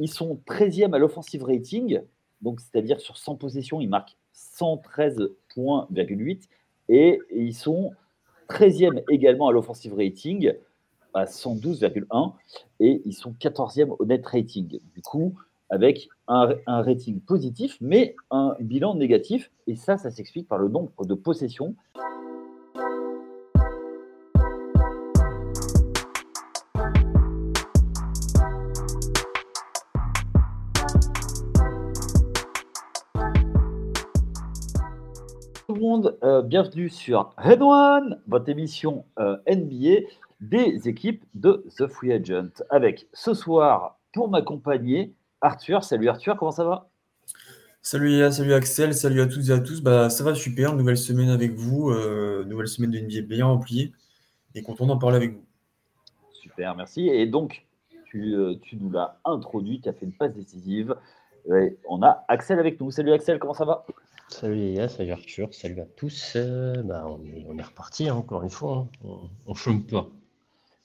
ils sont 13e à l'offensive rating, donc c'est-à-dire sur 100 possessions, ils marquent 113 points, et ils sont 13e également à l'offensive rating à 112,1 et ils sont 14e au net rating. Du coup, avec un, rating positif, mais un bilan négatif. Et ça, ça s'explique par le nombre de possessions. Monde, euh, bienvenue sur Red One, votre émission euh, NBA des équipes de The Free Agent. Avec ce soir, pour m'accompagner, Arthur. Salut Arthur, comment ça va? Salut salut Axel, salut à toutes et à tous. Bah, ça va super, nouvelle semaine avec vous, euh, nouvelle semaine de NBA bien remplie et content d'en parler avec vous. Super, merci. Et donc, tu, tu nous l'as introduit, tu as fait une passe décisive. on a Axel avec nous. Salut Axel, comment ça va? Salut les salut Arthur, salut à tous. Euh, bah, on, est, reparti hein, encore une fois, hein. on ne chôme pas.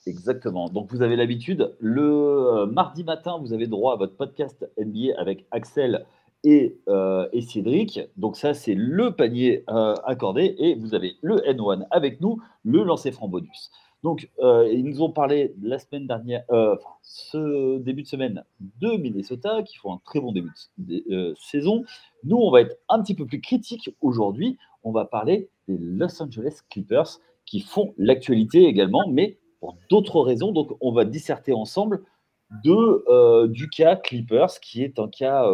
Exactement. Donc vous avez l'habitude, le euh, mardi matin, vous avez droit à votre podcast NBA avec Axel et, euh, et Cédric. Donc ça, c'est le panier accordé. Et vous avez le N1 avec nous, le lancer franc bonus. Donc, euh, ils nous ont parlé la semaine dernière, euh, ce début de semaine de Minnesota, qui font un très bon début de euh, saison. Nous, on va être un petit peu plus critique aujourd'hui. On va parler des Los Angeles Clippers, qui font l'actualité également, mais pour d'autres raisons. Donc, on va disserter ensemble de, du cas Clippers, qui est un cas,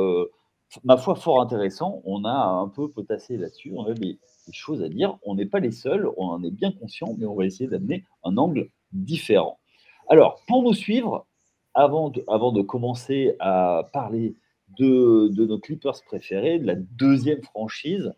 ma foi, fort intéressant. On a un peu potassé là-dessus. On a des choses à dire. On n'est pas les seuls, on en est bien conscient, mais on va essayer d'amener un angle différent. Alors, pour nous suivre, avant de, avant de commencer à parler de, nos Clippers préférés, de la deuxième franchise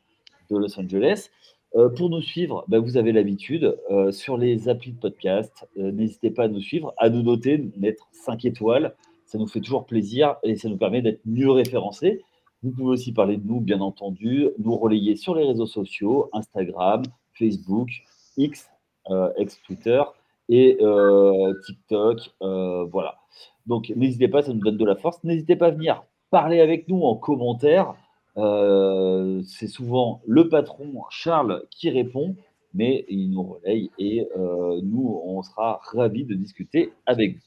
de Los Angeles, euh, pour nous suivre, bah, vous avez l'habitude, euh, sur les applis de podcast, euh, n'hésitez pas à nous suivre, à nous noter, mettre 5 étoiles. Ça nous fait toujours plaisir et ça nous permet d'être mieux référencés. Vous pouvez aussi parler de nous, bien entendu, nous relayer sur les réseaux sociaux, Instagram, Facebook, X, euh, ex-Twitter et euh, TikTok. Euh, voilà. Donc n'hésitez pas, ça nous donne de la force. N'hésitez pas à venir parler avec nous en commentaire. C'est souvent le patron Charles qui répond, mais il nous relaye et nous, on sera ravis de discuter avec vous.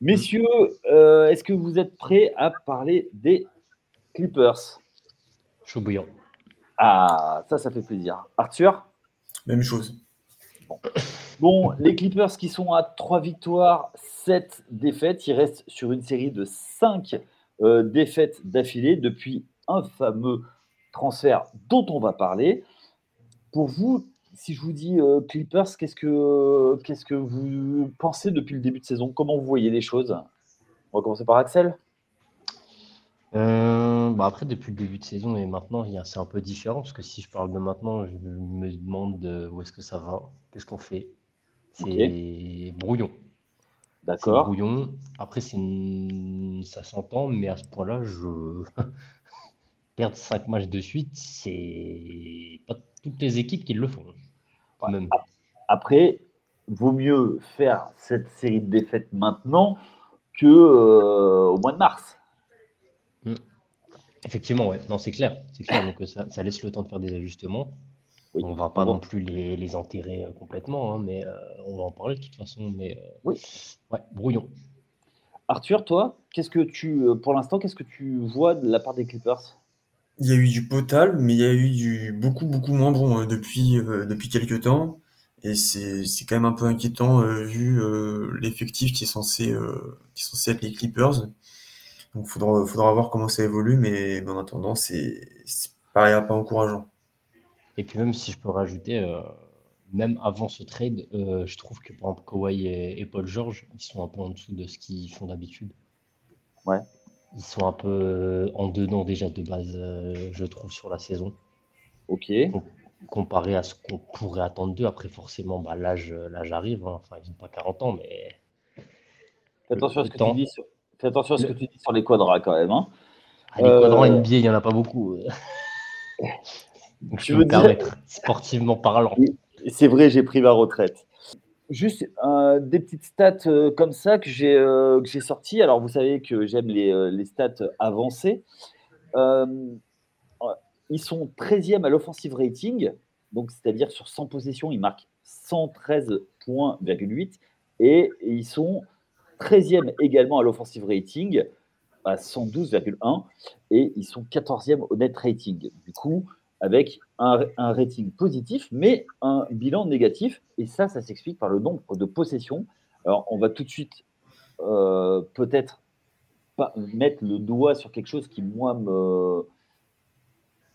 Messieurs, est-ce que vous êtes prêts à parler des Clippers. Chaud bouillant. Ah, ça, ça fait plaisir. Arthur? Même chose. Bon. les Clippers qui sont à 3 victoires, 7 défaites. Ils restent sur une série de 5 euh, défaites d'affilée depuis un fameux transfert dont on va parler. Pour vous, si je vous dis euh, Clippers, qu'est-ce que, qu'est-ce que vous pensez depuis le début de saison? Comment vous voyez les choses? On va commencer par Axel. Euh, bah, après, depuis le début de saison et maintenant, c'est un peu différent parce que si je parle de maintenant, je me demande où est-ce que ça va, qu'est-ce qu'on fait. C'est brouillon. D'accord. brouillon. Après, ça s'entend, mais à ce point-là, je perdre 5 matchs de suite, c'est pas toutes les équipes qui le font. même. Après, vaut mieux faire cette série de défaites maintenant que euh, au mois de mars. Effectivement, ouais. Non, c'est clair. C'est clair. Donc, ça, laisse le temps de faire des ajustements. On ne va pas non plus les, enterrer euh, complètement, hein, mais euh, on va en parler de toute façon. Mais euh, oui. Ouais, brouillon. Arthur, toi, qu'est-ce que tu, pour l'instant, qu'est-ce que tu vois de la part des Clippers? Il y a eu du potable, mais il y a eu du beaucoup, beaucoup moins bon depuis, depuis quelques temps. Et c'est quand même un peu inquiétant vu l'effectif qui, est censé qui est censé être les Clippers. Donc, il faudra, faudra voir comment ça évolue, mais, en attendant, c'est pas, pas encourageant. Et puis, même si je peux rajouter, euh, même avant ce trade, euh, je trouve que par exemple, Kawhi et, Paul George, ils sont un peu en dessous de ce qu'ils font d'habitude. Ouais. Ils sont un peu euh, en dedans déjà de base, je trouve, sur la saison. Ok. comparé à ce qu'on pourrait attendre d'eux. Après, forcément, bah, l'âge arrive. Hein. Enfin, ils n'ont pas 40 ans, mais. attention à ce que tu dis sur, Fais attention à ce que tu dis sur les quadras quand même. Hein. Ah, les quadras euh, NBA, il n'y en a pas beaucoup. je veux me permettre, sportivement parlant. C'est vrai, j'ai pris ma retraite. Juste des petites stats comme ça que j'ai euh, sorties. Alors, vous savez que j'aime les, les, stats avancées. ils sont 13e à l'offensive rating, donc c'est-à-dire sur 100 possessions, ils marquent 113 points, et ils sont 13e également à l'offensive rating à 112,1 et ils sont 14e au net rating. Du coup, avec un, rating positif, mais un bilan négatif. Et ça, ça s'explique par le nombre de possessions. Alors, on va tout de suite euh, peut-être mettre le doigt sur quelque chose qui, moi,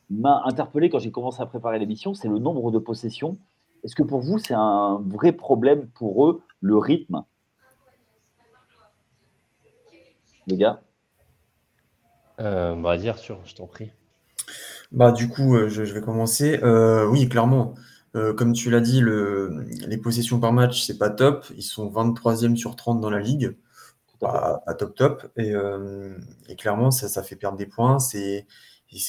m'a interpellé quand j'ai commencé à préparer l'émission, c'est le nombre de possessions. Est-ce que pour vous, c'est un vrai problème pour eux, le rythme? Les gars euh, bah, dire sûr, je t'en prie. Bah, du coup, euh, je, vais commencer. Euh, oui, clairement. Euh, comme tu l'as dit, le, les possessions par match, c'est pas top. Ils sont 23e sur 30 dans la ligue. Pas, top top. Et, clairement, ça, ça, fait perdre des points. C'est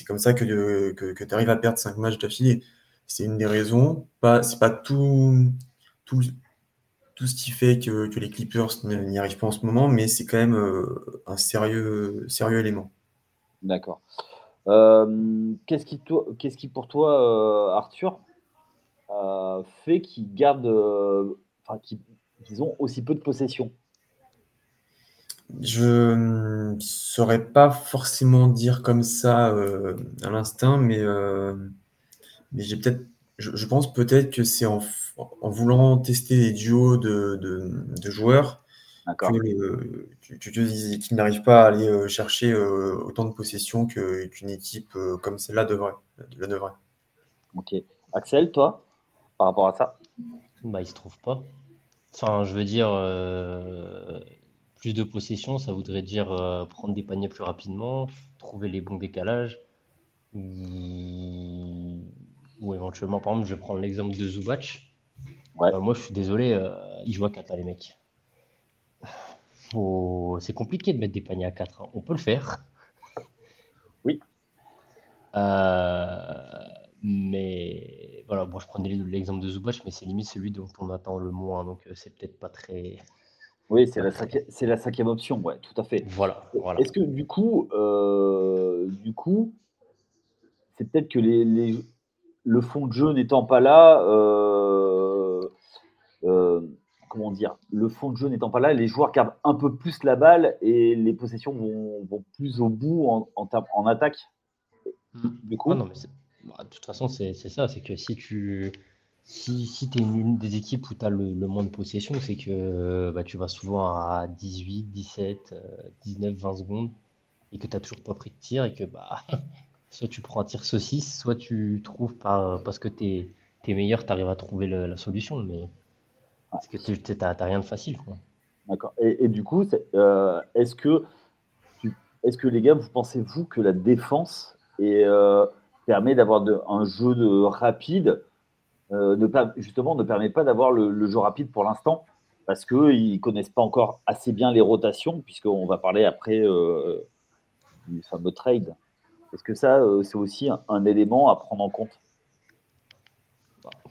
comme ça que, que, tu arrives à perdre 5 matchs d'affilée. C'est une des raisons. Pas, c'est pas tout, tout, tout ce qui fait que, que les Clippers n'y arrivent pas en ce moment, mais c'est quand même un sérieux, sérieux élément. D'accord. Euh, qu'est-ce qui, qu'est-ce qui, pour toi, euh, Arthur, euh, fait qu'ils gardent, enfin, qu'ils ont aussi peu de possession Je ne saurais pas forcément dire comme ça à l'instinct, mais, mais j'ai peut-être, je, pense peut-être que c'est en, en, voulant tester les duos de, de joueurs que, tu, n'arrives pas à aller euh, chercher euh, autant de possessions qu'une équipe euh, comme celle-là devrait, devrait. Ok. Axel, toi, par rapport à ça? Bah, Il se trouve pas. Enfin, je veux dire, plus de possessions, ça voudrait dire prendre des paniers plus rapidement, trouver les bons décalages. Ou, éventuellement, par exemple, je vais prendre l'exemple de Zubac. Moi, je suis désolé, ils jouent à 4 les mecs c'est compliqué de mettre des paniers à 4. Hein. On peut le faire. Oui. Euh, mais voilà, bon, je prenais l'exemple de Zubac, mais c'est limite celui dont on attend le moins, donc euh, c'est peut-être pas très. Oui, c'est la, cinquième option, ouais, tout à fait. Voilà. voilà. Est-ce que du coup, euh, du coup, c'est peut-être que les, le fond de jeu n'étant pas là, comment dire, le fond de jeu n'étant pas là, les joueurs gardent un peu plus la balle et les possessions vont, plus au bout en, en, attaque. Mm. Du coup, non, mais bah, de toute façon, c'est ça, c'est que si tu si, si es une des équipes où tu as le, moins de possession, c'est que bah, tu vas souvent à 18, 17, 19, 20 secondes et que tu n'as toujours pas pris de tir et que bah, soit tu prends un tir saucisse, soit tu trouves par, parce que tu es, meilleur, tu arrives à trouver la solution. Mais parce que tu n'as rien de facile. D'accord. Et, du coup, euh, est-ce que, que les gars, vous pensez-vous que la défense euh, permet d'avoir un jeu de rapide euh, ne Justement, ne permet pas d'avoir le, jeu rapide pour l'instant? Parce qu'ils ne connaissent pas encore assez bien les rotations, puisqu'on va parler après du fameux trade. Est-ce que ça, c'est aussi un, élément à prendre en compte?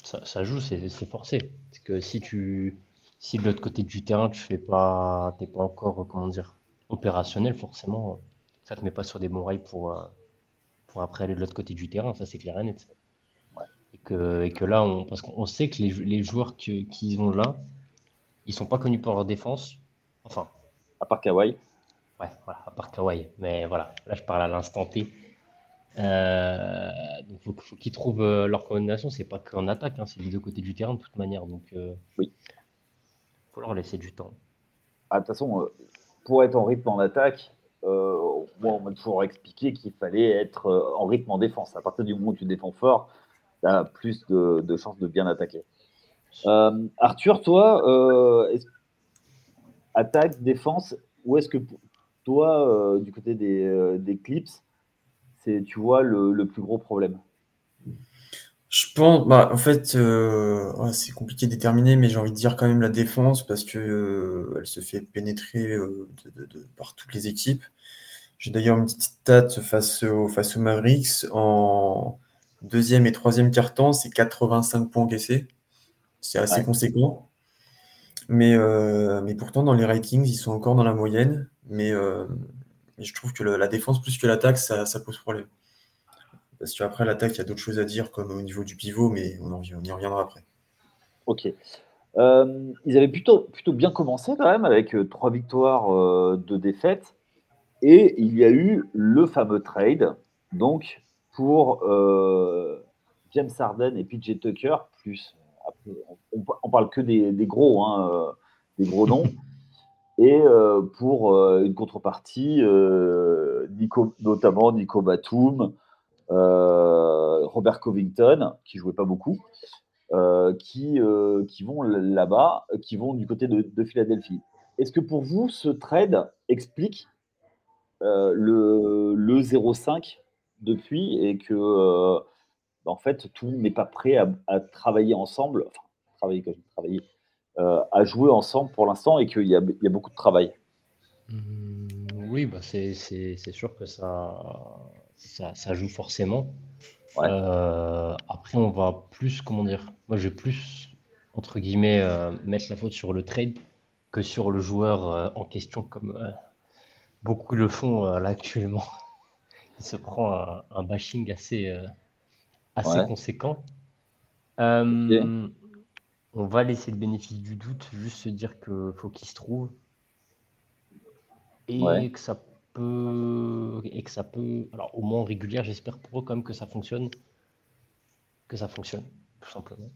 Ça, joue, c'est forcé. C'est que si tu si de l'autre côté du terrain, tu fais pas, t'es pas encore, comment dire, opérationnel, forcément, ça te met pas sur des bons rails pour, euh, pour après aller de l'autre côté du terrain, ça c'est clair et net. Et, que, et que là, on, parce qu'on sait que les, les joueurs qu'ils qui ont là, ils sont pas connus pour leur défense. Enfin. À part Kawhi. Ouais, voilà, à part Kawhi. Mais voilà, là je parle à l'instant T. Euh, donc faut, faut qu'ils trouvent euh, leur coordination. C'est pas qu'en attaque, hein, c'est des deux côtés du terrain de toute manière. Donc euh, oui, faut leur laisser du temps. Ah, de toute façon, pour être en rythme en attaque, moi on m'a toujours expliqué qu'il fallait être en rythme en défense. À partir du moment où tu défends fort, tu as plus de, chances de bien attaquer. Arthur, toi, attaque, défense, où est-ce que toi, du côté des, des clips, c'est, tu vois, le, plus gros problème Je pense, bah, en fait, euh, c'est compliqué de déterminer, mais j'ai envie de dire quand même la défense parce que euh, elle se fait pénétrer euh, par toutes les équipes. J'ai d'ailleurs une petite stat face au, face Mavericks. En deuxième et troisième quart-temps, c'est 85 points encaissés. C'est assez conséquent. Mais, mais pourtant, dans les ratings, ils sont encore dans la moyenne. Mais, je trouve que la défense, plus que l'attaque, ça, ça pose problème. Parce qu'après, l'attaque, il y a d'autres choses à dire, comme au niveau du pivot, mais on, y reviendra après. Ok. Euh, ils avaient plutôt, plutôt bien commencé quand même, avec euh, trois victoires, euh, deux défaites. Et il y a eu le fameux trade, donc pour James Harden et PJ Tucker, plus, on, on, parle que des, gros, hein, des gros noms. et pour une contrepartie, Nico, notamment Nico Batum, euh, Robert Covington, qui jouait pas beaucoup, euh, qui, euh, qui vont là-bas, qui vont du côté de, Philadelphie. Est-ce que pour vous, ce trade explique le, le 0,5 depuis et que en fait tout n'est pas prêt à, travailler ensemble, enfin travailler comme travailler, à jouer ensemble pour l'instant et qu'il y, y, a beaucoup de travail. Mmh, oui, bah c'est sûr que ça, ça, joue forcément. Euh, après, on va plus, comment dire, moi j'ai plus, entre guillemets, euh, mettre la faute sur le trade que sur le joueur euh, en question, comme beaucoup le font là actuellement. Il se prend un, bashing assez, assez conséquent. On va laisser le bénéfice du doute, juste se dire qu'il faut qu'il se trouve. Et que ça et que ça peut, alors au moins régulière, j'espère pour eux quand même que ça fonctionne, que ça fonctionne, tout simplement.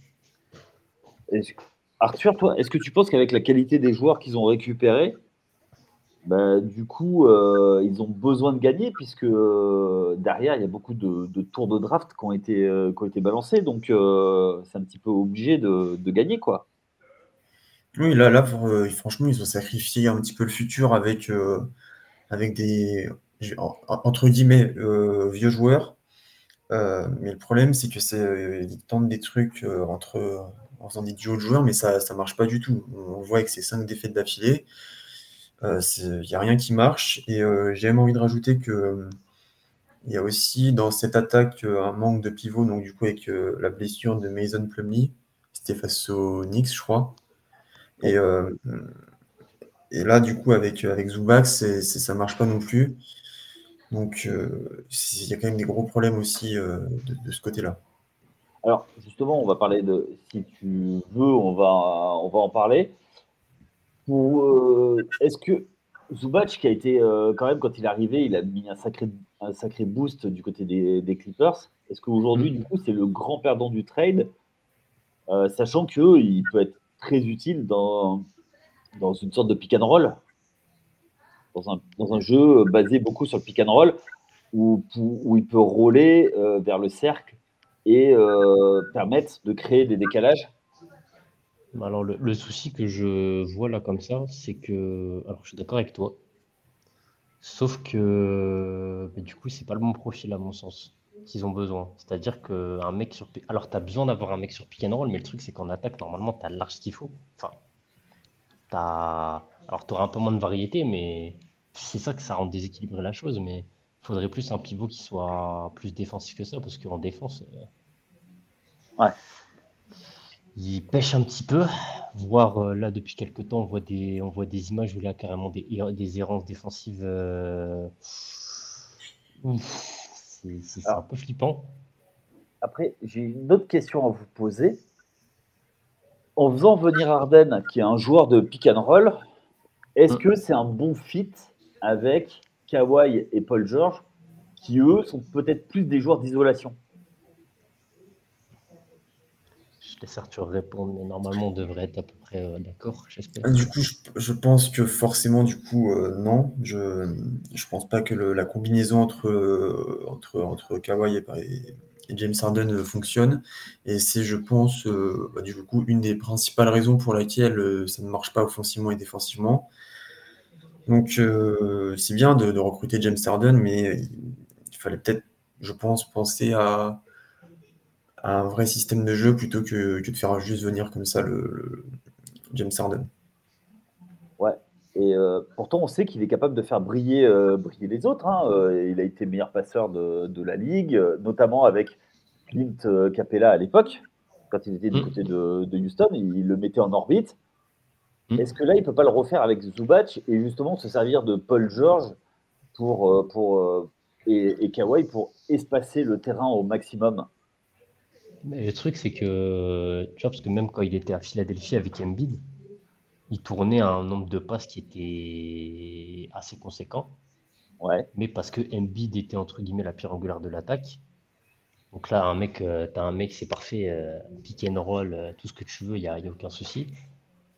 Arthur, toi, est-ce que tu penses qu'avec la qualité des joueurs qu'ils ont récupérés, bah, du coup, euh, ils ont besoin de gagner puisque euh, derrière, il y a beaucoup de, tours de draft qui ont été, euh, qui ont été balancés, donc c'est un petit peu obligé de, gagner, quoi. Oui, là, là franchement, ils ont sacrifié un petit peu le futur avec avec des, entre guillemets, vieux joueurs. Mais le problème, c'est que c'est, ils tentent des trucs entre, en faisant des duos de joueurs, mais ça ne marche pas du tout. On voit avec ces cinq défaites d'affilée, il n'y a rien qui marche. Et j'ai même envie de rajouter que il y a aussi dans cette attaque un manque de pivot, donc du coup avec la blessure de Mason Plumlee, c'était face aux Knicks, je crois. Et et là, du coup, avec, avec Zubac, ça marche pas non plus. Donc, euh, il y a quand même des gros problèmes aussi euh, de, ce côté-là. Alors, justement, on va parler de. Si tu veux, on va, on va en parler. Euh, est-ce que Zubac, qui a été quand même, quand il est arrivé, il a mis un sacré, un sacré boost du côté des, des Clippers. Est-ce qu'aujourd'hui, mm. du coup, c'est le grand perdant du trade, sachant qu'il peut être très utile dans, dans une sorte de pick and roll, dans un, dans un jeu basé beaucoup sur le pick and roll, où, où il peut rouler euh, vers le cercle et euh, permettre de créer des décalages? Alors le, souci que je vois là comme ça, c'est que, alors je suis d'accord avec toi, sauf que du coup c'est pas le bon profil à mon sens qu'ils ont besoin. C'est-à-dire qu'un mec sur, alors tu as besoin d'avoir un mec sur pick and roll, mais le truc c'est qu'en attaque normalement tu as large qu'il faut. Enfin, alors, tu auras un peu moins de variété, mais c'est ça que ça rend déséquilibré la chose. Mais il faudrait plus un pivot qui soit plus défensif que ça, parce qu'en défense, euh, ouais. Il pêche un petit peu. Voire euh, là, depuis quelques temps, on voit des, on voit des images où il a carrément des, des errances défensives. Euh, c'est un peu flippant. Après, j'ai une autre question à vous poser en faisant venir Arden, qui est un joueur de pick and roll, est-ce mm. que c'est un bon fit avec Kawhi et Paul George, qui eux sont peut-être plus des joueurs d'isolation? Je laisse Arthur répondre, mais normalement on devrait être à peu près euh, d'accord, j'espère. Du coup, je, pense que forcément, du coup, euh, non. Je ne pense pas que la combinaison entre, euh, entre, entre Kawhi et, James Harden fonctionne. Et c'est, je pense, bah, du coup, une des principales raisons pour laquelle ça ne marche pas offensivement et défensivement. Donc, c'est bien de, recruter James Harden, mais il fallait peut-être, je pense, penser à, un vrai système de jeu plutôt que, de faire juste venir comme ça le, James Harden. Ouais, et pourtant, on sait qu'il est capable de faire briller, briller les autres. Hein. il a été meilleur passeur de, de la ligue, notamment avec Clint Capella à l'époque, quand il était du mm. côté de, Houston, il, le mettait en orbite. Hmm. Est-ce que là, il ne peut pas le refaire avec Zubac et justement se servir de Paul George pour, euh, pour, euh, et, et Kawhi pour espacer le terrain au maximum? Mais Le truc, c'est que, tu vois, parce que même quand il était à Philadelphie avec Embiid, il tournait un nombre de passes qui était assez conséquent. Ouais. Mais parce que Embiid était entre guillemets la pierre angulaire de l'attaque. Donc là, un mec, euh, t'as un mec, c'est parfait, pick and roll, tout ce que tu veux, il n'y a, a, aucun souci.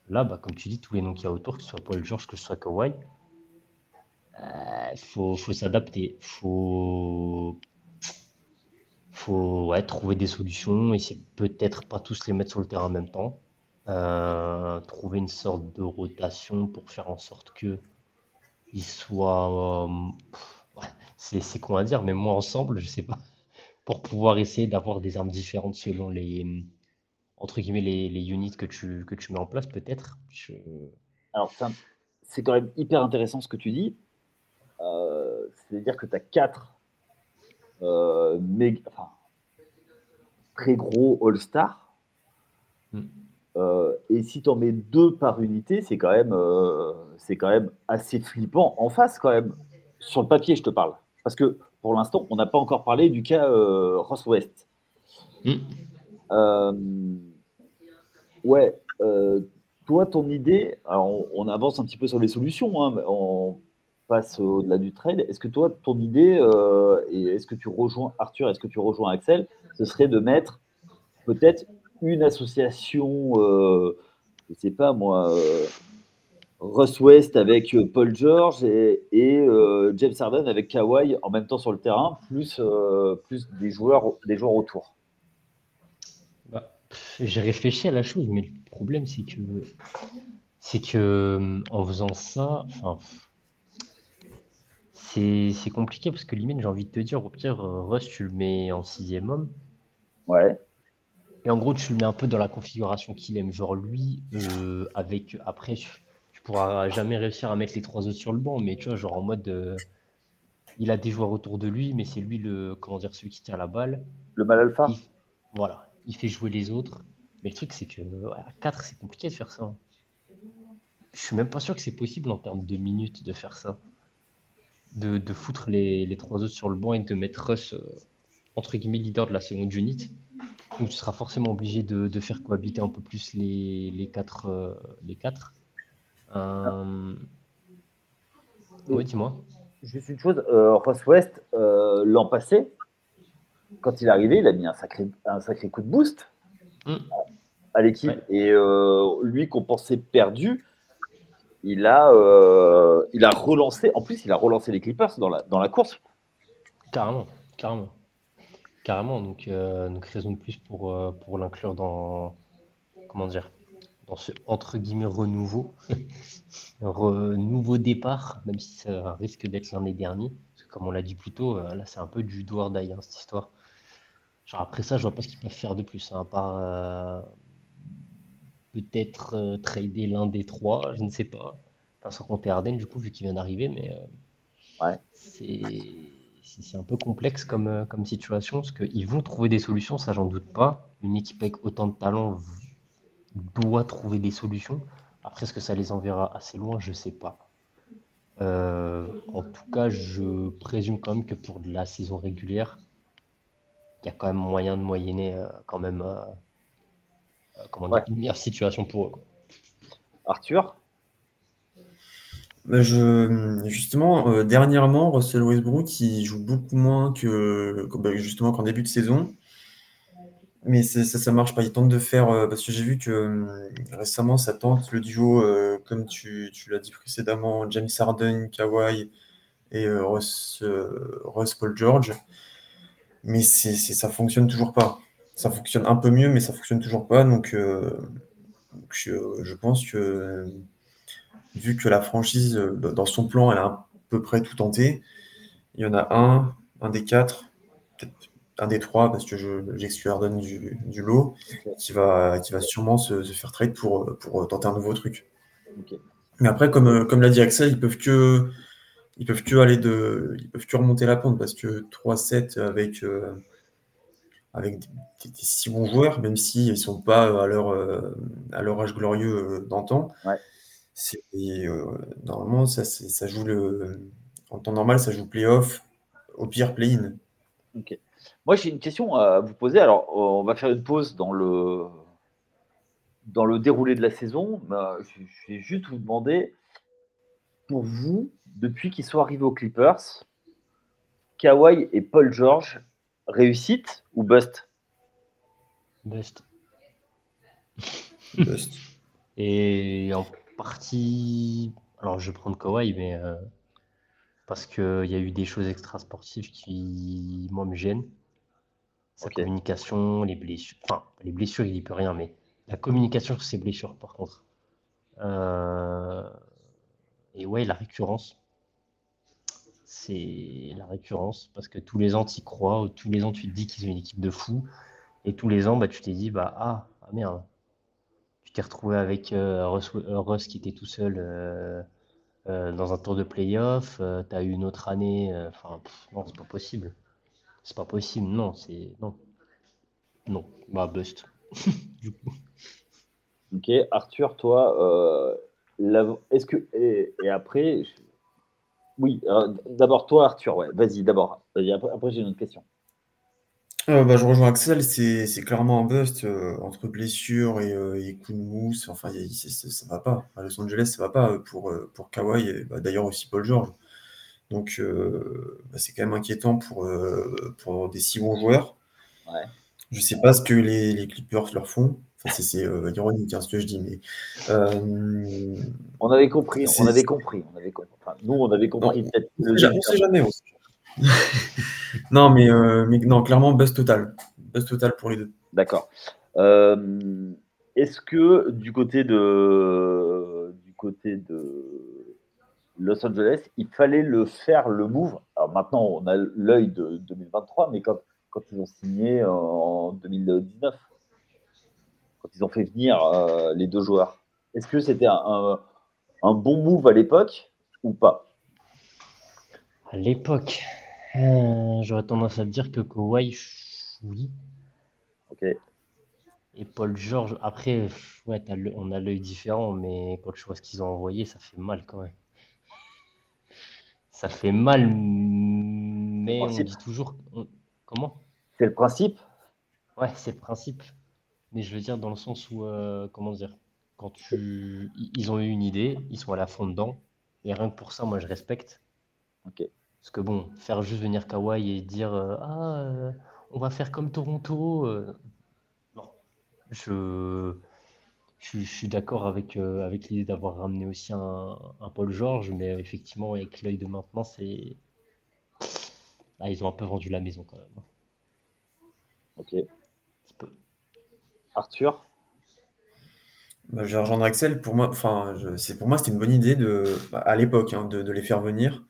Là, bah, comme tu dis, tous les noms qu'il y a autour, que ce soit Paul George, que ce soit Kawhi, il euh, faut, faut s'adapter. Faut, faut trouver des solutions c'est peut-être pas tous les mettre sur le terrain en même temps. Euh, trouver une sorte de rotation pour faire en sorte que ils soient. Euh, c'est con à dire, mais moi ensemble, je sais pas. Pour pouvoir essayer d'avoir des armes différentes selon les entre guillemets, les, les, units que tu, que tu mets en place, peut-être Alors, c'est quand même hyper intéressant ce que tu dis. Euh, C'est-à-dire que tu as quatre euh, enfin, très gros All-Star. Hmm. Euh, et si tu en mets deux par unité, c'est quand, même, euh, c'est quand même assez flippant en face, quand même. Sur le papier, je te parle. Parce que pour l'instant, on n'a pas encore parlé du cas Ross West. Hmm. Ouais, euh, toi, ton idée, alors on, avance un petit peu sur les solutions, hein, on au-delà du trade. Est-ce que toi, ton idée, euh, est-ce que tu rejoins Arthur, est-ce que tu rejoins Axel, ce serait de mettre peut-être une association, euh, je sais pas moi, Russ West avec Paul George et, James Harden avec Kawhi en même temps sur le terrain, plus, plus des, joueurs, des joueurs autour? J'ai réfléchi à la chose, mais le problème, c'est que, c'est que euh, en faisant ça, c'est, c'est compliqué parce que limite, j'ai envie de te dire, au pire, euh, Rust, tu le mets en sixième homme. Ouais. Et en gros, tu le mets un peu dans la configuration qu'il aime. Genre, lui, euh, avec. Après, tu, pourras jamais réussir à mettre les trois autres sur le banc, mais tu vois, genre en mode. il a des joueurs autour de lui, mais c'est lui le. Comment dire, celui qui tient la balle. Le mal alpha Voilà il fait jouer les autres. Mais le truc, c'est que à 4, c'est compliqué de faire ça. Je suis même pas sûr que c'est possible en termes de minutes de faire ça. De, de foutre les, les, trois autres sur le banc et de mettre Russ, euh, entre guillemets, leader de la seconde unit. Donc tu seras forcément obligé de, de faire cohabiter un peu plus les, les quatre. Euh, les quatre. Euh... Oui, dis-moi. Juste une chose, euh, Ross West, l'an passé, quand il est arrivé, il a mis un sacré, un sacré coup de boost mm. à l'équipe. Et lui qu'on pensait perdu, il a, euh, il a relancé. En plus, il a relancé les Clippers dans la, dans la course. Carrément, carrément. Carrément. Donc, euh, raison de plus pour, pour l'inclure dans. Comment dire dans ce entre guillemets renouveau, nouveau départ, même si ça risque d'être l'année dernière. comme on l'a dit plus tôt, là c'est un peu du doigt d'ail, cette histoire après ça, je vois pas ce qu'ils peuvent faire de plus, hein, à part euh, peut-être euh, trader l'un des trois, je ne sais pas. Enfin, sans compter Arden, du coup, vu qu'il vient d'arriver, mais euh, ouais. c'est un peu complexe comme, comme situation, parce qu'ils vont trouver des solutions, ça j'en doute pas. Une équipe avec autant de talent doit trouver des solutions. Après, est-ce que ça les enverra assez loin? Je ne sais pas. en tout cas, je présume quand même que pour de la saison régulière, il y a quand même moyen de moyenner euh, quand même euh, euh, comment dire, une meilleure situation pour eux. Arthur? Bah, je, justement, dernièrement, Russell Westbrook, il joue beaucoup moins que bah, justement qu'en début de saison. Mais ça, ça marche pas. Il tente de faire, parce que j'ai vu que récemment, ça tente le duo, comme tu, tu l'as dit précédemment, James Harden, Kawhi et Russ, Russ Paul George mais c'est, ça fonctionne toujours pas. Ça fonctionne un peu mieux, mais ça fonctionne toujours pas. Donc, euh, je, pense que vu que la franchise, euh, dans son plan, elle a à peu près tout tenté, il y en a un, un des quatre, peut-être un des trois, parce que j'exclus Arden du, du, lot, qui va, qui va sûrement se, faire trade pour, pour tenter un nouveau truc. Mais après, comme, comme l'a dit Axel, ils peuvent que ils peuvent que aller de, ils peuvent que remonter la pente parce que 3-7 avec, euh, avec des, si bons joueurs, même s'ils ne sont pas à leur, euh, à leur âge glorieux euh, d'antan, normalement, ça, ça joue le, en temps normal, ça joue playoff, au pire play-in. Moi, j'ai une question à vous poser. Alors, on va faire une pause dans le, dans le déroulé de la saison. Je vais juste vous demander, pour vous, depuis qu'ils sont arrivés aux Clippers, Kawhi et Paul George, réussite ou bust? Bust. bust. Et en partie, alors je vais prendre Kawhi, mais euh, parce qu'il y a eu des choses extra-sportives qui, moi, me gênent. Sa communication, les blessures. Enfin, les blessures, il n'y peut rien, mais la communication sur ses blessures, par contre. Euh, et ouais, la récurrence. C'est la récurrence, parce que tous les ans, tu y crois, tous les ans, tu te dis qu'ils ont une équipe de fous, et tous les ans, bah, tu t'es dit, bah, ah, ah merde, tu t'es retrouvé avec euh, euh, qui était tout seul dans un tour de playoff, tu as eu une autre année, enfin, non, c'est pas possible. C'est pas possible, non, c'est. Non. Non, bah, bust. Ok, Arthur, toi, euh, est-ce que. Et, après. Oui, euh, d'abord toi, Arthur, ouais, vas-y, d'abord. après, j'ai une autre question. Euh, bah, je rejoins Axel, c'est clairement un bust entre blessure et, et coup de mousse. Enfin, y a, ça va pas. À Los Angeles, ça va pas pour, pour Kawhi et bah, d'ailleurs aussi Paul George. Donc, bah, c'est quand même inquiétant pour, pour des si bons joueurs. Ouais. Je sais pas ce que les, les Clippers leur font. Enfin, c'est euh, ironique hein, ce que je dis, mais. Euh, on avait compris, on avait compris. On avait compris. Enfin, nous, on avait compris peut-être. On ne sait jamais. non, mais, euh, mais non, clairement, buzz total. Buzz total pour les deux. D'accord. Est-ce que du côté de du côté de Los Angeles, il fallait le faire le move? Alors maintenant, on a l'œil de 2023, mais comme quand ils ont signé en 2019, quand ils ont fait venir euh, les deux joueurs. Est-ce que c'était un, bon move à l'époque ou pas? À l'époque, euh, j'aurais tendance à dire que Kawhi, oui. Ok. Et Paul George, après, ouais, on a l'œil différent, mais quand je vois ce qu'ils ont envoyé, ça fait mal quand même. Ça fait mal, mais on dit toujours. Comment? C'est le principe Ouais, c'est le principe. Mais je veux dire dans le sens où, euh, comment dire, quand tu, ils ont eu une idée, ils sont à la fond dedans, et rien que pour ça, moi, je respecte. Ok. Parce que bon, faire juste venir Kawhi et dire euh, ah, euh, on va faire comme Toronto, non. Je, je, suis d'accord avec, avec l'idée d'avoir ramené aussi un, un, Paul George, mais effectivement, avec l'œil de maintenant, c'est. Ah, ils ont un peu vendu la maison quand même. Ok. Arthur bah, Je vais rejoindre Axel. Pour moi, enfin, c'est pour moi, c'était une bonne idée de, bah, à l'époque hein, de, les faire venir.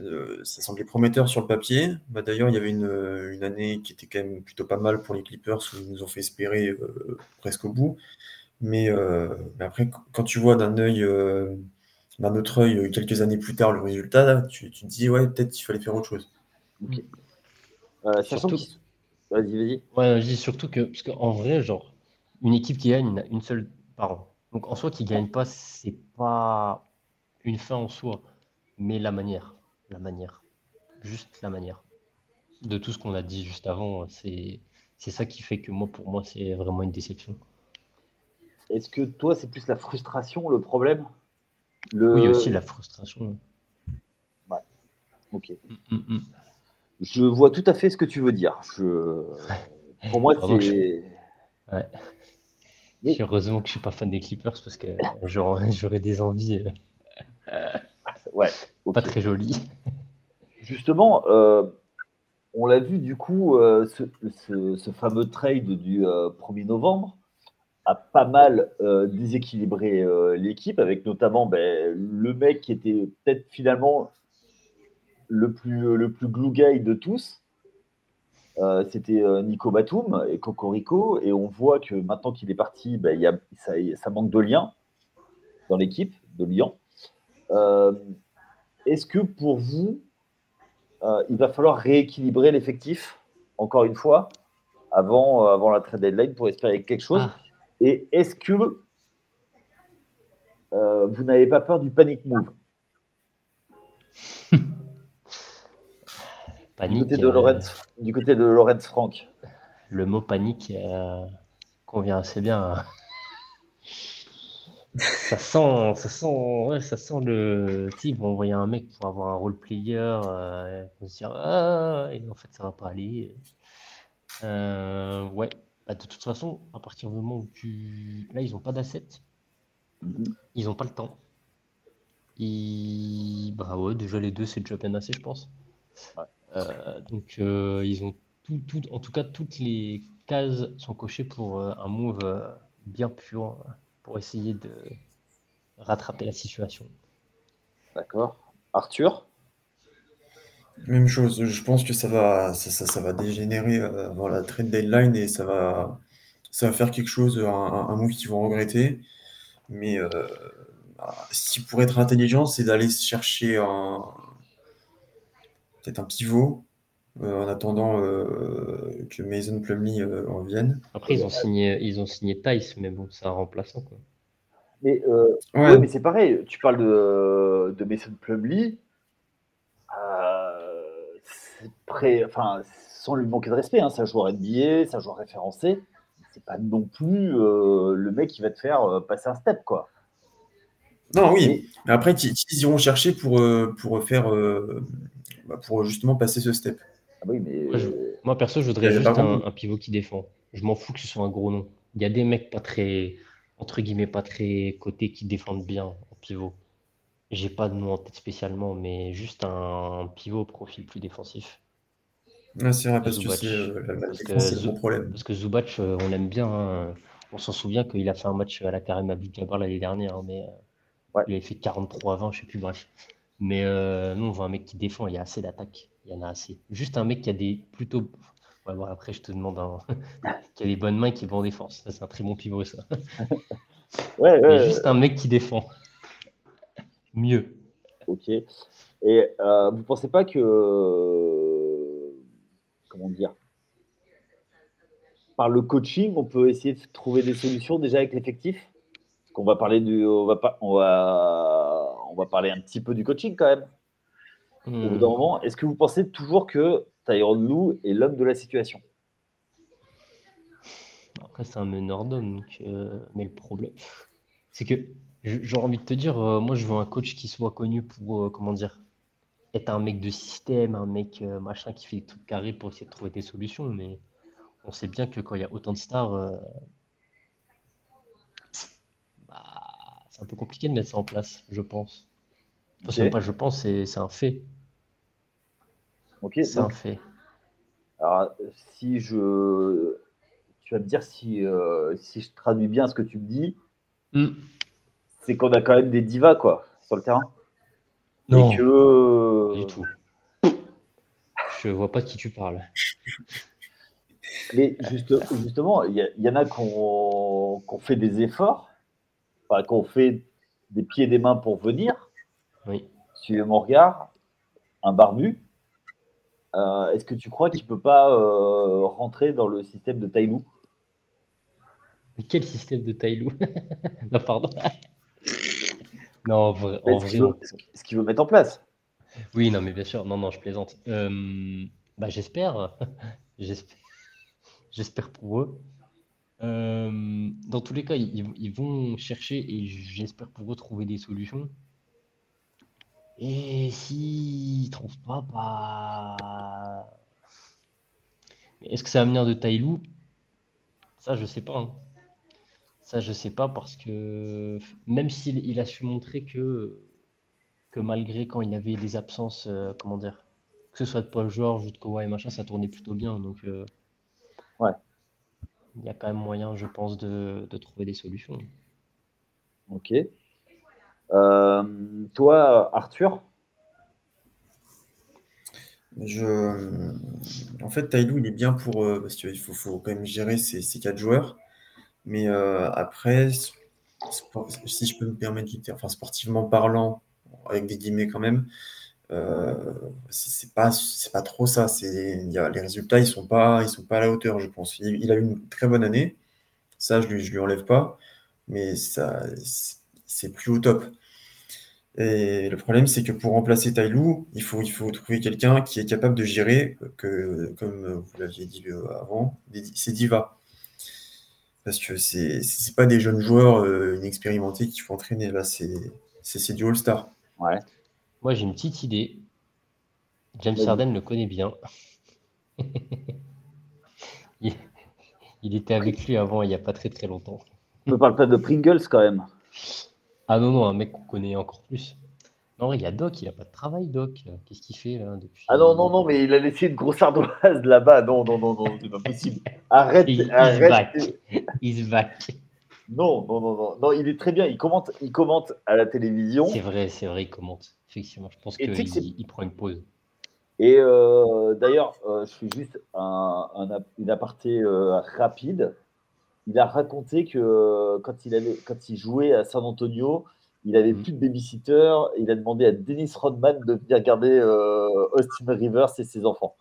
Euh, ça semblait prometteur sur le papier. Bah, d'ailleurs, il y avait une, année qui était quand même plutôt pas mal pour les Clippers où ils nous ont fait espérer euh, presque au bout. Mais, euh, après, quand tu vois d'un œil, d'un autre œil, quelques années plus tard, le résultat, tu, te dis, ouais, peut-être qu'il fallait faire autre chose. surtout, Vas-y, vas-y. Ouais, je dis surtout que, parce qu'en vrai, genre, une équipe qui gagne, une seule par an. Donc en soi, qui gagne pas, c'est pas une fin en soi, mais la manière. La manière. Juste la manière. De tout ce qu'on a dit juste avant, c'est c'est ça qui fait que moi, pour moi, c'est vraiment une déception. Est-ce que toi, c'est plus la frustration le problème? Le... Oui, aussi la frustration. Ouais. Ok. Mm, mm, mm. Je vois tout à fait ce que tu veux dire. Je... Pour moi, c'est. Ouais. Heureusement que je ne suis pas fan des Clippers parce que j'aurais des envies euh, ouais, pas très jolies. Justement, euh, on l'a vu du coup, euh, ce, fameux trade du 1er novembre a pas mal déséquilibré l'équipe, avec notamment ben, le mec qui était peut-être finalement le plus, le plus de tous, euh, c'était euh, Nico Batum et Cocorico. Et on voit que maintenant qu'il est parti, ben, y a, ça, ça, manque de lien dans l'équipe de Lyon. Euh, est-ce que pour vous, il va falloir rééquilibrer l'effectif, encore une fois, avant, avant la trade deadline pour espérer quelque chose? Ah. Et est-ce que vous n'avez pas peur du panic move? Panique, du, côté de Lorenz, du côté de Lorenz Franck. Le mot panique convient assez bien. ça sent, ça sent, ouais, ça sent le type. On envoyer un mec pour avoir un role player, euh, on se dire ah, et en fait ça va pas aller. Euh, ouais, bah, de toute façon, à partir du moment où tu, là ils ont pas d'assets, ils ont pas le temps. Ils... Bah ouais, déjà les deux c'est déjà bien assez, je pense. Euh, donc ils ont tout, tout, en tout cas toutes les cases sont cochées pour un move bien pur pour essayer de rattraper la situation. D'accord. Arthur? Même chose, je pense que ça va, ça, ça, va dégénérer euh, avant la trade deadline et ça va, ça va faire quelque chose, un, un move qu'ils vont regretter. Mais euh, ce qui pourrait être intelligent, c'est d'aller chercher un, peut-être un pivot euh, en attendant euh, que Mason Plumley euh, en vienne. Après, ils ont signé, ils ont signé Tice, mais bon, c'est un remplaçant. Quoi. Mais, ouais. mais c'est pareil, tu parles de, de Mason Plumley. Prêt, enfin, sans lui manquer de respect, hein, c'est un joueur NBA, c'est un joueur référencé. C'est pas non plus le mec qui va te faire passer un step, quoi. Non, oui. Mais après, ils iront chercher pour, pour faire, pour justement passer ce step. Ah moi, perso, je voudrais juste un, pivot qui défend. Je m'en fous que ce soit un gros nom. Il y a des mecs pas très, entre guillemets, pas très cotés qui défendent bien en pivot. J'ai pas de nom en tête spécialement, mais juste un, pivot au profil plus défensif. c'est vrai, parce que c'est le problème. Parce que Zubac, euh, on l'aime bien. Hein. On s'en souvient qu'il a fait un match à la Karim Abdul-Jabbar l'année dernière, hein, mais euh, il avait fait 43 20, je sais plus, bref. Mais euh, nous, on voit un mec qui défend, il y a assez d'attaques. Il y en a assez. Juste un mec qui a des plutôt. après, je te demande un... qui a des bonnes mains qui vont en défense. c'est un très bon pivot, ça. ouais, ouais, juste un mec qui défend. Mieux. Ok. Et euh, vous pensez pas que. Comment dire Par le coaching, on peut essayer de trouver des solutions déjà avec l'effectif? Qu'on va parler du. On va, pas, on, va, on va parler un petit peu du coaching quand même. Hmm. est-ce que vous pensez toujours que Tyrone Lou est l'homme de la situation? Après, c'est un meneur d'homme, euh, mais le problème, c'est que j'ai envie de te dire, euh, moi, je veux un coach qui soit connu pour, euh, comment dire, être un mec de système, un mec machin qui fait tout carré pour essayer de trouver des solutions, mais on sait bien que quand il y a autant de stars, bah, c'est un peu compliqué de mettre ça en place, je pense. Enfin, pas je pense, c'est un fait. Ok. C'est un fait. Alors, si je. Tu vas me dire si, euh, si je traduis bien ce que tu me dis. Hmm. C'est qu'on a quand même des divas, quoi, sur le terrain. Non. que. du tout. Je vois pas de qui tu parles. Mais justement, il y, en a qui ont, fait des efforts, enfin, ont fait des pieds et des mains pour venir. Oui. Suivez mon regard, un barbu. Euh, est-ce que tu crois qu'il ne peut pas euh, rentrer dans le système de Tailou? Quel système de Tailou? Non, pardon. non, en vrai, ce qu'il veut, mettre en place? Oui, non, mais bien sûr. Non, non, je plaisante. Euh, bah, j'espère. j'espère pour eux. Dans tous les cas, ils, vont chercher et j'espère pour eux trouver des solutions. Et s'ils ne trouvent pas, bah. Est-ce que ça va venir de Tailou? Ça, je sais pas. Hein. Ça, je sais pas parce que même s'il il a su montrer que, que malgré quand il avait des absences, euh, comment dire, que ce soit de Paul George ou de Kawhi et machin, ça tournait plutôt bien. Donc, euh, ouais. Il y a quand même moyen, je pense, de, de trouver des solutions. Ok. Euh, toi, Arthur? Je... En fait, Taïlou, il est bien pour. Euh, parce qu'il faut, faut, quand même gérer ces, ces quatre joueurs. Mais euh, après, si je peux me permettre, enfin, sportivement parlant, avec des guillemets quand même, euh, c'est pas, pas trop ça. A, les résultats, ils sont pas, ils sont pas à la hauteur, je pense. Il, a eu une très bonne année. Ça, je lui, lui enlève pas. Mais ça, c'est plus au top. Et le problème, c'est que pour remplacer Tailou, il faut, il faut trouver quelqu'un qui est capable de gérer, que, comme vous l'aviez dit avant, c'est Diva. Parce que c'est n'est pas des jeunes joueurs euh, inexpérimentés qu'il faut entraîner. Là, c'est du All-Star. Ouais. Moi, j'ai une petite idée. James Harden le connaît bien. il, était avec lui avant, il n'y a pas très très longtemps. On ne parle pas de Pringles quand même. Ah non, non, un mec qu'on connaît encore plus. Non, il y a Doc, il n'a pas de travail, Doc. Qu'est-ce qu'il fait là depuis? Ah non, non, non, mais il a laissé une grosse ardoise là-bas. Non, non, non, non, c'est pas possible. Arrête, arrête. Il se back. Non, non, non, non, non, il est très bien. Il commente, il commente à la télévision. C'est vrai, c'est vrai, il commente. Effectivement, je pense qu'il il prend une pause. Et euh, d'ailleurs, euh, je fais juste un, un, une aparté euh, rapide. Il a raconté que quand il, avait, quand il jouait à San Antonio, il avait mm. plus de babysitter. Il a demandé à Dennis Rodman de venir garder Austin Rivers et ses enfants.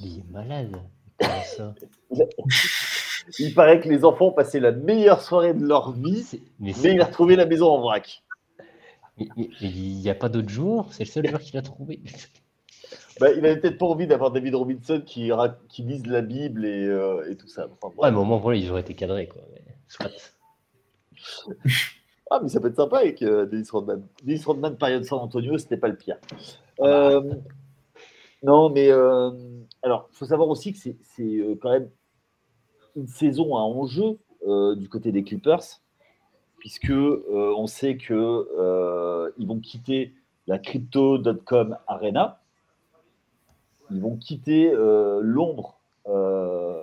Il est malade. Ça? Il paraît que les enfants ont passé la meilleure soirée de leur vie, mais, il a retrouvé la maison en vrac. Il n'y a pas d'autre jour C'est le seul jour qu'il a trouvé bah, il avait peut-être pas envie d'avoir David Robinson qui, qui lise la Bible et, euh, et tout ça. ouais, mais au moins, voilà, ils auraient été cadrés. Quoi. Ah, mais ça peut être sympa avec euh, Dennis Rodman. Dennis Rodman, période San Antonio, c'était pas le pire. Ah bah. euh, non, mais alors, il faut savoir aussi que c'est quand même une saison à enjeu du côté des Clippers, puisque on sait que ils vont quitter la crypto.com arena ils vont quitter euh, l'ombre euh,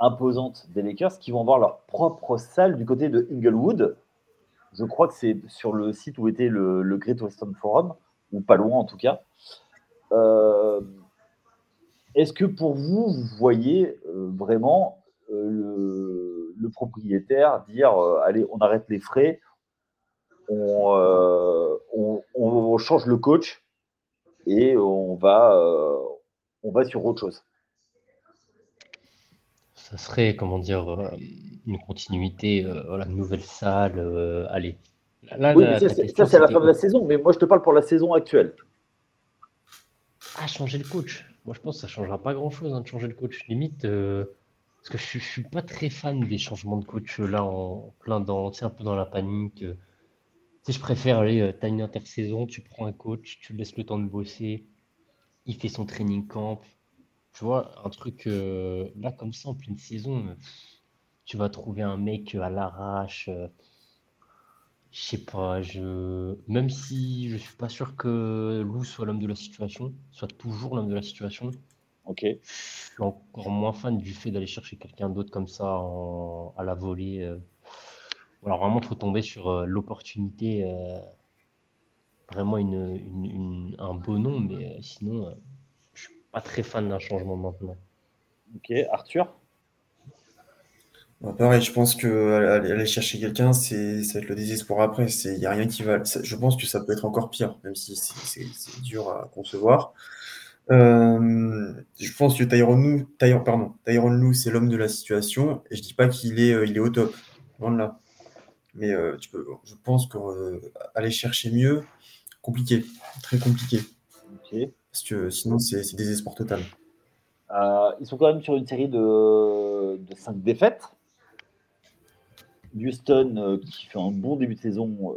imposante des Lakers, qui vont avoir leur propre salle du côté de Inglewood. Je crois que c'est sur le site où était le, Great Western Forum, ou pas loin en tout cas. Euh, est-ce que pour vous, vous voyez vraiment le, propriétaire dire allez, on arrête les frais, on change le coach et on va, euh, on va sur autre chose. Ça serait, comment dire, euh, une continuité, euh, voilà, une nouvelle salle, allez. oui, ça, c'est à la fin de la saison, mais moi je te parle pour la saison actuelle. Ah, changer le coach. Moi je pense que ça ne changera pas grand-chose hein, de changer le coach. Limite, parce que je ne suis pas très fan des changements de coach là, en plein dans, un peu dans la panique je préfère aller, euh, tu as une intersaison, tu prends un coach, tu laisses le temps de bosser, il fait son training camp. Tu vois, un truc euh, là comme ça en pleine saison, euh, tu vas trouver un mec à l'arrache. je sais pas, je même si je suis pas sûr que Lou soit l'homme de la situation, soit toujours l'homme de la situation. Ok. Je suis encore moins fan du fait d'aller chercher quelqu'un d'autre comme ça à la volée. Alors vraiment, il faut tomber sur euh, l'opportunité, euh, vraiment une, un beau nom, mais euh, sinon, je suis pas très fan d'un changement maintenant. Ok, Arthur? Bah, Pareil, je pense que aller chercher quelqu'un, c'est ça va être le désespoir après. Il n'y a rien qui va. Je pense que ça peut être encore pire, même si c'est dur à concevoir. Je pense que Tyron Lou, pardon, Lou, c'est l'homme de la situation. Et je dis pas qu'il est, il est au top. Loin de là. Mais euh, tu peux, je pense qu'aller euh, chercher mieux, compliqué, très compliqué. Parce que sinon, c'est désespoir total. Euh, ils sont quand même sur une série de, de 5 défaites. Houston, qui fait un bon début de saison,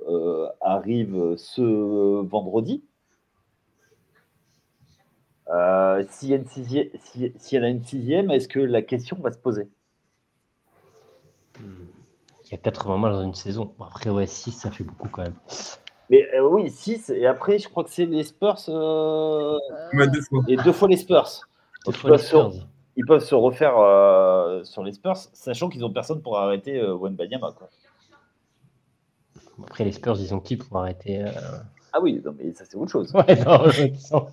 arrive ce vendredi. S'il y, en a une sixième, est-ce que la question va se poser? Hmm. Il y a 80 matchs dans une saison. après, ouais, 6, ça fait beaucoup quand même. Mais euh, oui, 6. Et après, je crois que c'est les Spurs. Euh, deux fois. Et deux fois les Spurs. ils, peuvent Se, refaire euh, sur les Spurs, sachant qu'ils n'ont personne pour arrêter Banyama. Quoi. Après, les Spurs, ils ont qui pour arrêter Ah oui, non, mais ça, c'est autre chose. Ouais, non,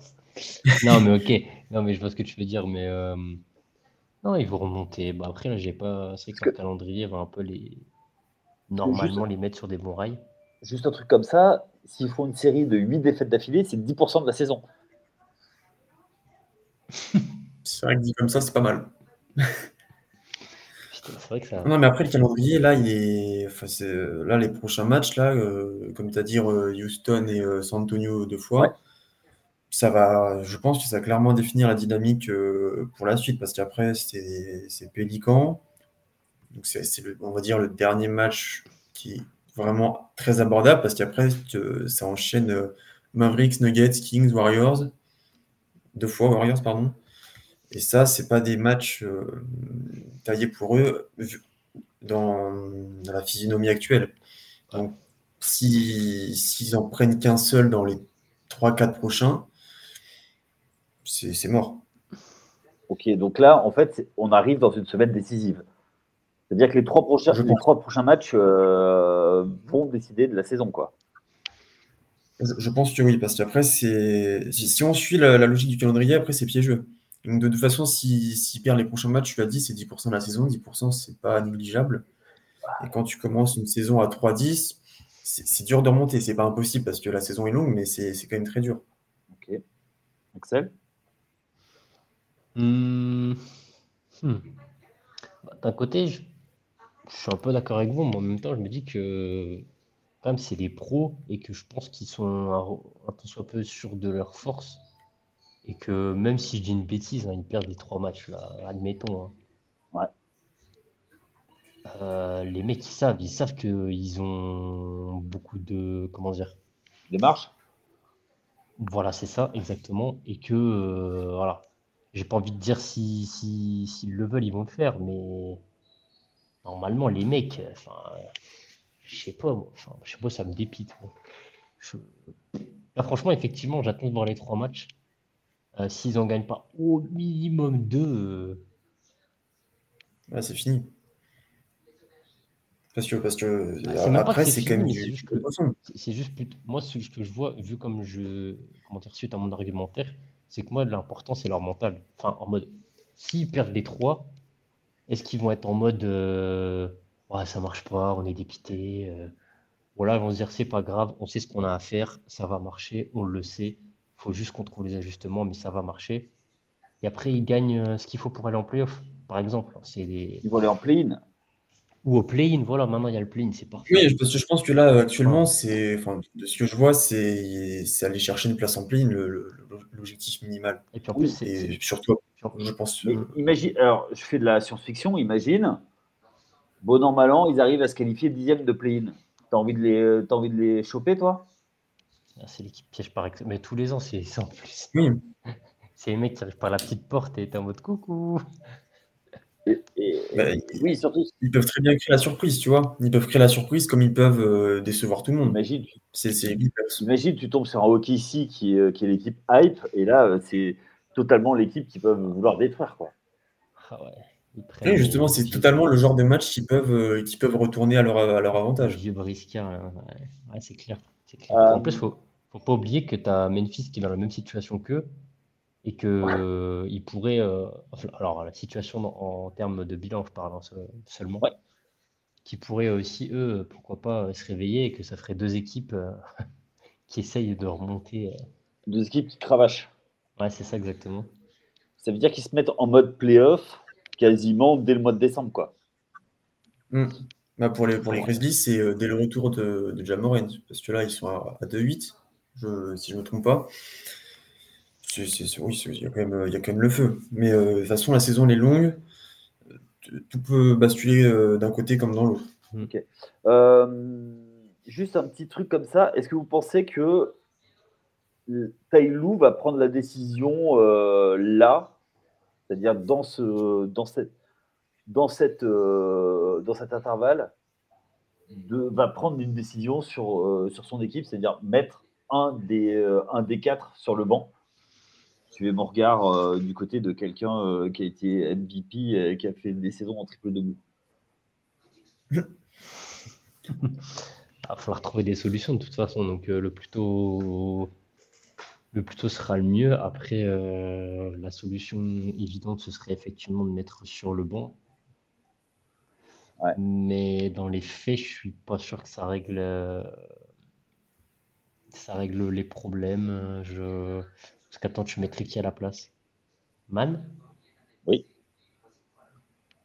non, mais ok. Non, mais je vois ce que tu veux dire, mais. Non, ils vont remonter. Bah, après, là, j'ai pas. C'est que le calendrier va un peu les normalement les mettre sur des bons rails. Juste un truc comme ça, s'ils font une série de 8 défaites d'affilée, c'est 10% de la saison. c'est vrai que dit comme ça, c'est pas mal. Vrai que ça. Non, mais après, le calendrier, là, il est... Enfin, c'est... là les prochains matchs, là, euh, comme tu as dit, euh, Houston et euh, San Antonio deux fois, ça va, je pense que ça va clairement définir la dynamique pour la suite, parce qu'après, c'est, Pélican. Donc, c'est, on va dire, le dernier match qui est vraiment très abordable, parce qu'après, ça enchaîne Mavericks, Nuggets, Kings, Warriors. Deux fois Warriors, pardon. Et ça, c'est pas des matchs euh, taillés pour eux dans, la physionomie actuelle. Donc, s'ils en prennent qu'un seul dans les 3-4 prochains, c'est mort. Ok, donc là, en fait, on arrive dans une semaine décisive. C'est-à-dire que les trois prochains, les trois prochains matchs euh, vont décider de la saison, quoi. Je, pense que oui, parce qu'après, si, si on suit la, la, logique du calendrier, après, c'est piégeux. Donc, de toute façon, s'il si, perd les prochains matchs, tu l'as dit, c'est 10% de la saison. 10%, c'est pas négligeable. Et quand tu commences une saison à 3-10, c'est dur de remonter. C'est pas impossible parce que la saison est longue, mais c'est quand même très dur. Ok. Axel? Hmm. Hmm. Bah, d'un côté, je, suis un peu d'accord avec vous, mais en même temps, je me dis que quand même, c'est des pros et que je pense qu'ils sont un, peu, peu sûrs de leur force et que même si je dis une bêtise, hein, ils perdent les trois matchs, là, admettons. Hein. Ouais. Euh, les mecs, ils savent, ils savent qu'ils ont beaucoup de. Comment dire? Des marches Voilà, c'est ça, exactement. Et que, euh, voilà. J'ai pas envie de dire s'ils si, si, le veulent, ils vont le faire, mais normalement, les mecs, enfin, je sais pas, enfin, je sais pas, ça me dépite. Là, franchement, effectivement, j'attends de voir les trois matchs. Euh, s'ils n'en gagnent pas au minimum deux. Euh, c'est fini. Parce que, parce que bah, après, c'est quand même. C'est juste, moi, ce que je vois, vu comme je. Comment dire, suite à mon argumentaire, c'est que moi, l'important, c'est leur mental. Enfin, en mode, s'ils perdent les trois, est-ce qu'ils vont être en mode. Euh, ouais, ça marche pas, on est dépité. Voilà, ils vont se dire, c'est pas grave, on sait ce qu'on a à faire, ça va marcher, on le sait faut juste qu'on trouve les ajustements, mais ça va marcher. Et après, ils gagnent euh, ce qu'il faut pour aller en playoff, par exemple. C'est Ils vont aller en play-in. Ou au play-in, voilà, maintenant il y a le play-in, c'est parfait. Oui, parce que je pense que là, actuellement, c'est, enfin, de ce que je vois, c'est, aller chercher une place en play-in, l'objectif minimal. Et puis en plus, c'est, surtout, je pense. Imagine, alors, je fais de la science-fiction, imagine, bon an, mal an, ils arrivent à se qualifier dixième de play-in. T'as envie de les, as envie de les choper, toi? Ah, c'est l'équipe piège par exemple. Mais tous les ans, c'est ça en plus. Oui. C'est les mecs qui arrivent par la petite porte et t'es en mode coucou. Bah, oui, surtout. Ils peuvent très bien créer la surprise, tu vois. Ils peuvent créer la surprise comme ils peuvent euh, décevoir tout le monde. Imagine, tu tombes sur un hockey ici qui, euh, qui est l'équipe hype, et là, euh, c'est totalement l'équipe qui peuvent vouloir détruire, quoi. Ah ouais. Oui, justement, c'est totalement le genre de match qui peuvent, qui peuvent retourner à leur, à leur avantage. Vieux briscard, hein, ouais. c'est clair. clair. En plus, il faut, faut pas oublier que tu as Memphis qui est dans la même situation qu'eux et que euh, il pourrait. Euh, alors, la situation en termes de bilan, je parle hein, seulement. Qui pourraient aussi, eux, pourquoi pas, se réveiller et que ça ferait deux équipes euh, qui essayent de remonter. Deux équipes qui cravachent. Ouais, c'est ça exactement. Ça veut dire qu'ils se mettent en mode playoff quasiment dès le mois de décembre, quoi. Hmm. Bah pour les, pour les Grizzlies, c'est dès le retour de, de Jamoran, parce que là, ils sont à, à 2-8 si je ne me trompe pas. Oui, il y, a quand même, le feu. Mais euh, de toute façon, la saison est longue. Tout peut basculer euh, d'un côté comme dans l'autre. Euh, juste un petit truc comme ça. Est-ce que vous pensez que Tailou va prendre la décision là, c'est-à-dire dans ce, dans cette, dans cette, dans cet intervalle, de, va prendre une décision sur, sur son équipe, c'est-à-dire mettre un des, un des quatre sur le banc? Tu es mon regard euh, du côté de quelqu'un euh, qui a été MVP et qui a fait des saisons en triple double. Il va falloir trouver des solutions de toute façon. Donc le plus tôt, le plus tôt sera le mieux. Après, la solution évidente, ce serait effectivement de mettre sur le banc. Mais dans les faits, je suis pas sûr que ça règle ça règle les problèmes. Euh, je... Parce qu'attends, tu mettrais qui à la place Man? Oui.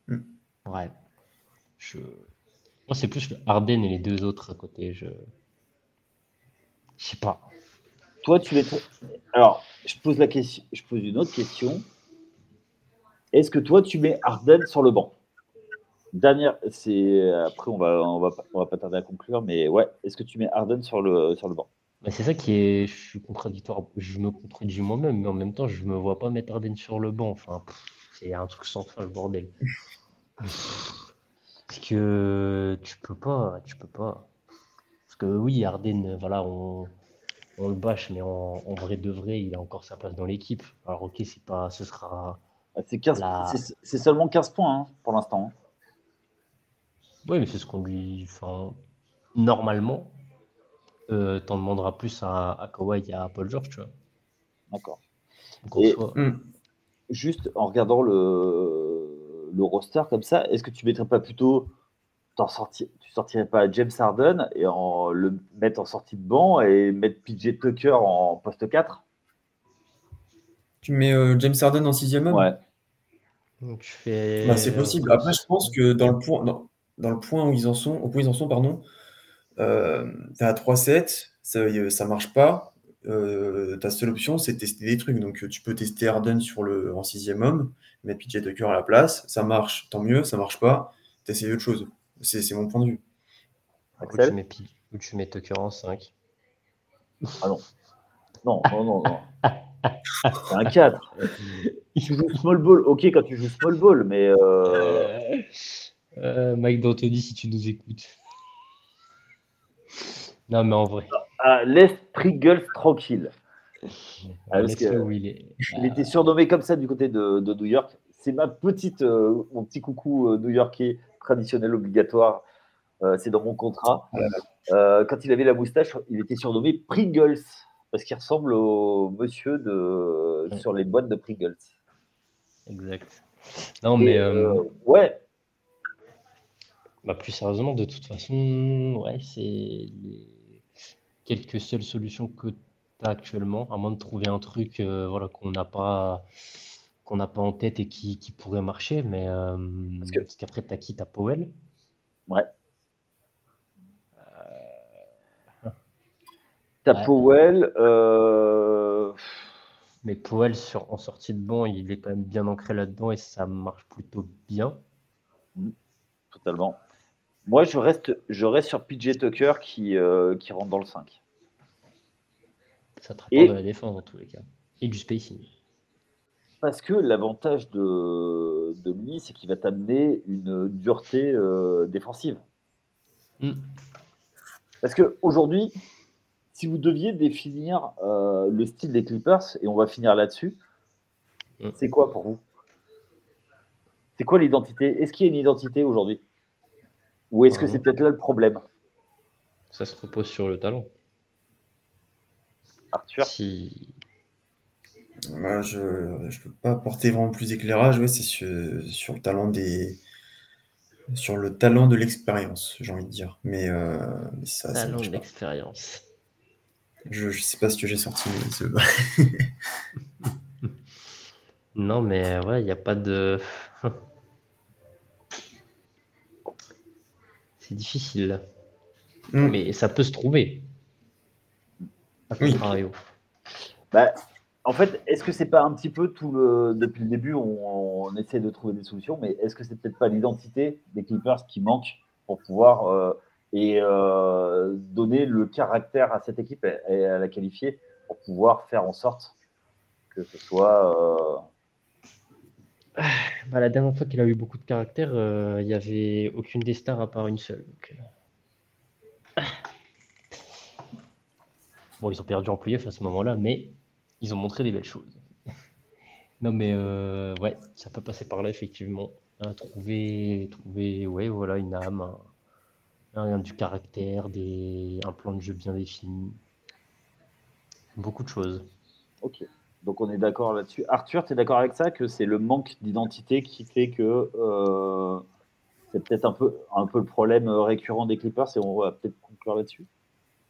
Hmm. Ouais. Je... Moi, c'est plus le Harden et les deux autres à côté. Je je sais pas. Toi, tu es. Alors, je pose la question. Je pose une autre question. Est-ce que toi, tu mets Harden sur le banc? Dernière, c'est après on va on va on va pas tarder à conclure, mais ouais, est-ce que tu mets Harden sur le sur le banc? Bah, c'est ça qui est, je suis contradictoire. Je me contredis moi-même, mais en même temps, je me vois pas mettre Harden sur le banc. Enfin, c'est un truc sans fin le bordel. Parce que tu peux pas, tu peux pas. Parce que oui, Harden, voilà, on, on le bâche, mais en, vrai de vrai, il a encore sa place dans l'équipe. Alors ok, c'est pas, ce sera. Ah, c'est seulement 15 points hein, pour l'instant. Hein. Oui, mais c'est ce qu'on lui. Enfin, normalement, euh, t'en demanderas plus à, à Kawhi et à Paul George, tu vois. D'accord. Hmm. Juste en regardant le, le roster comme ça, est-ce que tu mettrais pas plutôt sorti, tu sortirais pas James Harden et en le mettre en sortie de banc et mettre PJ Tucker en poste 4 Tu mets euh, James Harden en sixième homme? Ouais. Bah, c'est possible. Après, je pense que dans le point, dans, le point où ils en sont, au point où ils en sont, pardon, euh, tu à 3-7, ça, euh, ça marche pas. Euh, ta seule option, c'est de tester des trucs. Donc, tu peux tester Harden sur le, en sixième homme, mettre PJ Tucker à la place. Ça marche, tant mieux. Ça marche pas, tu essaies autre chose. C'est mon point de vue. Ou tu, mets, ou tu mets Tucker en 5. Ah non. Non, non, non, non. C'est un 4. Tu joues small ball, ok quand tu joues small ball, mais. Euh... Euh, euh, Mike D'Antoni, si tu nous écoutes. Non, mais en vrai. Ah, laisse Pringles tranquille. Ah, il, est... il, était surnommé comme ça du côté de, de New York. C'est ma petite, euh, mon petit coucou euh, new-yorkais traditionnel obligatoire. Euh, c'est dans mon contrat. Euh, quand il avait la moustache, il était surnommé Pringles parce qu'il ressemble au monsieur de sur les boîtes de Pringles. Exact. Non, mais ouais. Bah, plus sérieusement, de toute façon, ouais, c'est les quelques seules solutions que tu as actuellement, à moins de trouver un truc voilà, qu'on n'a pas qu'on n'a pas en tête et qui, qui pourrait marcher, mais euh, parce qu'après, tu as qui Powell? Ouais. Euh... T'as Powell. Euh... Mais Powell, sur, en sortie de banc, il est quand même bien ancré là-dedans et ça marche plutôt bien. Mmh. Totalement. Moi, je reste, je reste sur PJ Tucker qui, euh, qui rentre dans le 5. Ça te de la défense dans tous les cas. Et du spacing. Parce que l'avantage de, de lui, c'est qu'il va t'amener une dureté euh, défensive. Mm. Parce qu'aujourd'hui, si vous deviez définir euh, le style des Clippers, et on va finir là-dessus, mm. c'est quoi pour vous? C'est quoi l'identité? Est-ce qu'il y a une identité aujourd'hui? Ou est-ce que c'est peut-être là le problème Ça se repose sur le talent. Arthur si... Moi, je ne peux pas apporter vraiment plus d'éclairage. Ouais, c'est sur, sur, le talent des sur le talent de l'expérience, j'ai envie de dire. Mais, euh, mais ça, talent de l'expérience. Je ne sais pas ce que j'ai sorti. Ce... non, mais ouais, il n'y a pas de. C'est difficile. Mm. Mais ça peut se trouver. Oui. Bah, en fait, est-ce que c'est pas un petit peu tout le. Depuis le début, on, essaie de trouver des solutions, mais est-ce que c'est peut-être pas l'identité des Clippers qui manque pour pouvoir euh, et euh, donner le caractère à cette équipe et, à la qualifier pour pouvoir faire en sorte que ce soit. Euh, bah, la dernière fois qu'il a eu beaucoup de caractère, il n'y avait aucune des stars à part une seule. Bon, ils ont perdu en playoff à ce moment-là, mais ils ont montré des belles choses. non, mais euh, ouais, ça peut passer par là, effectivement. trouver, trouver ouais, voilà, une âme, un, du caractère, des, un plan de jeu bien défini. Beaucoup de choses. Ok. Donc on est d'accord là-dessus. Arthur, tu es d'accord avec ça que c'est le manque d'identité qui fait que euh, c'est peut-être un peu, un peu le problème récurrent des Clippers et on va peut-être conclure là-dessus?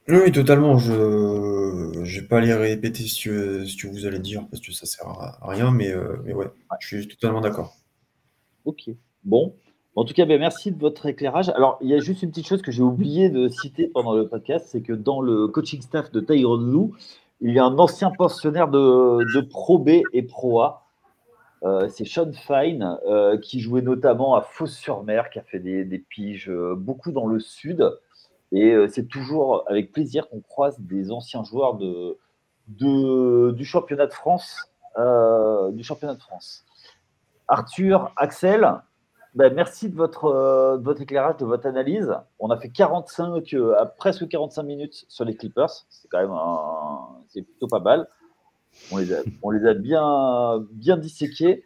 Oui, totalement. Je ne vais pas aller répéter ce que, ce que vous allez dire parce que ça sert à rien, mais, euh, mais ouais, je suis totalement d'accord. Ok. Bon, En tout cas, ben, merci de votre éclairage. Alors, il y a juste une petite chose que j'ai oublié de citer pendant le podcast, c'est que dans le coaching staff de Tyrone Lou, il y a un ancien pensionnaire de, Pro B et Pro A. Euh, c'est Sean Fine, euh, qui jouait notamment à Fos-sur-Mer, qui a fait des, piges euh, beaucoup dans le sud. Et c'est toujours avec plaisir qu'on croise des anciens joueurs du championnat de France. du championnat de France. Arthur, Axel, ben, merci de votre, euh, éclairage, de votre analyse. On a fait 45, euh, à presque 45 minutes sur les Clippers. C'est quand même c'est plutôt pas mal. On les a, bien, bien disséqués.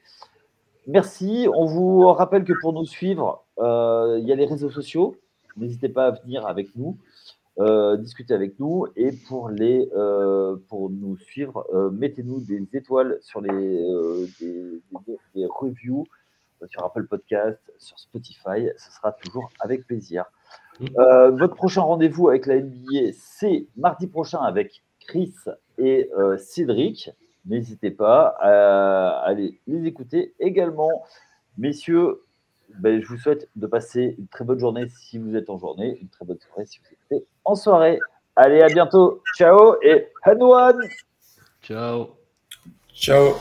Merci. On vous rappelle que pour nous suivre, euh, il y a les réseaux sociaux. N'hésitez pas à venir avec nous, discuter avec nous. Et pour, les, pour nous suivre, mettez-nous des étoiles sur les reviews sur Apple Podcast, sur Spotify. Ce sera toujours avec plaisir. Mm. Euh, votre prochain rendez-vous avec la NBA, c'est mardi prochain avec Chris et euh, Cédric. N'hésitez pas à aller les écouter également. Messieurs, ben, je vous souhaite de passer une très bonne journée si vous êtes en journée, une très bonne soirée si vous êtes en soirée. Allez, à bientôt. Ciao et Hanwan. Ciao. Ciao.